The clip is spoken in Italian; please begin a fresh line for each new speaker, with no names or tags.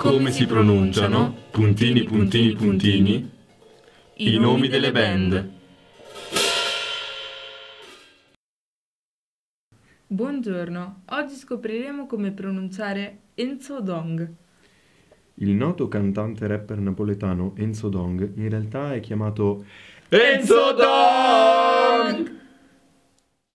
come si pronunciano, puntini puntini puntini, i nomi delle band.
Buongiorno, oggi scopriremo come pronunciare Enzo Dong.
Il noto cantante rapper napoletano Enzo Dong in realtà è chiamato
Enzo Dong!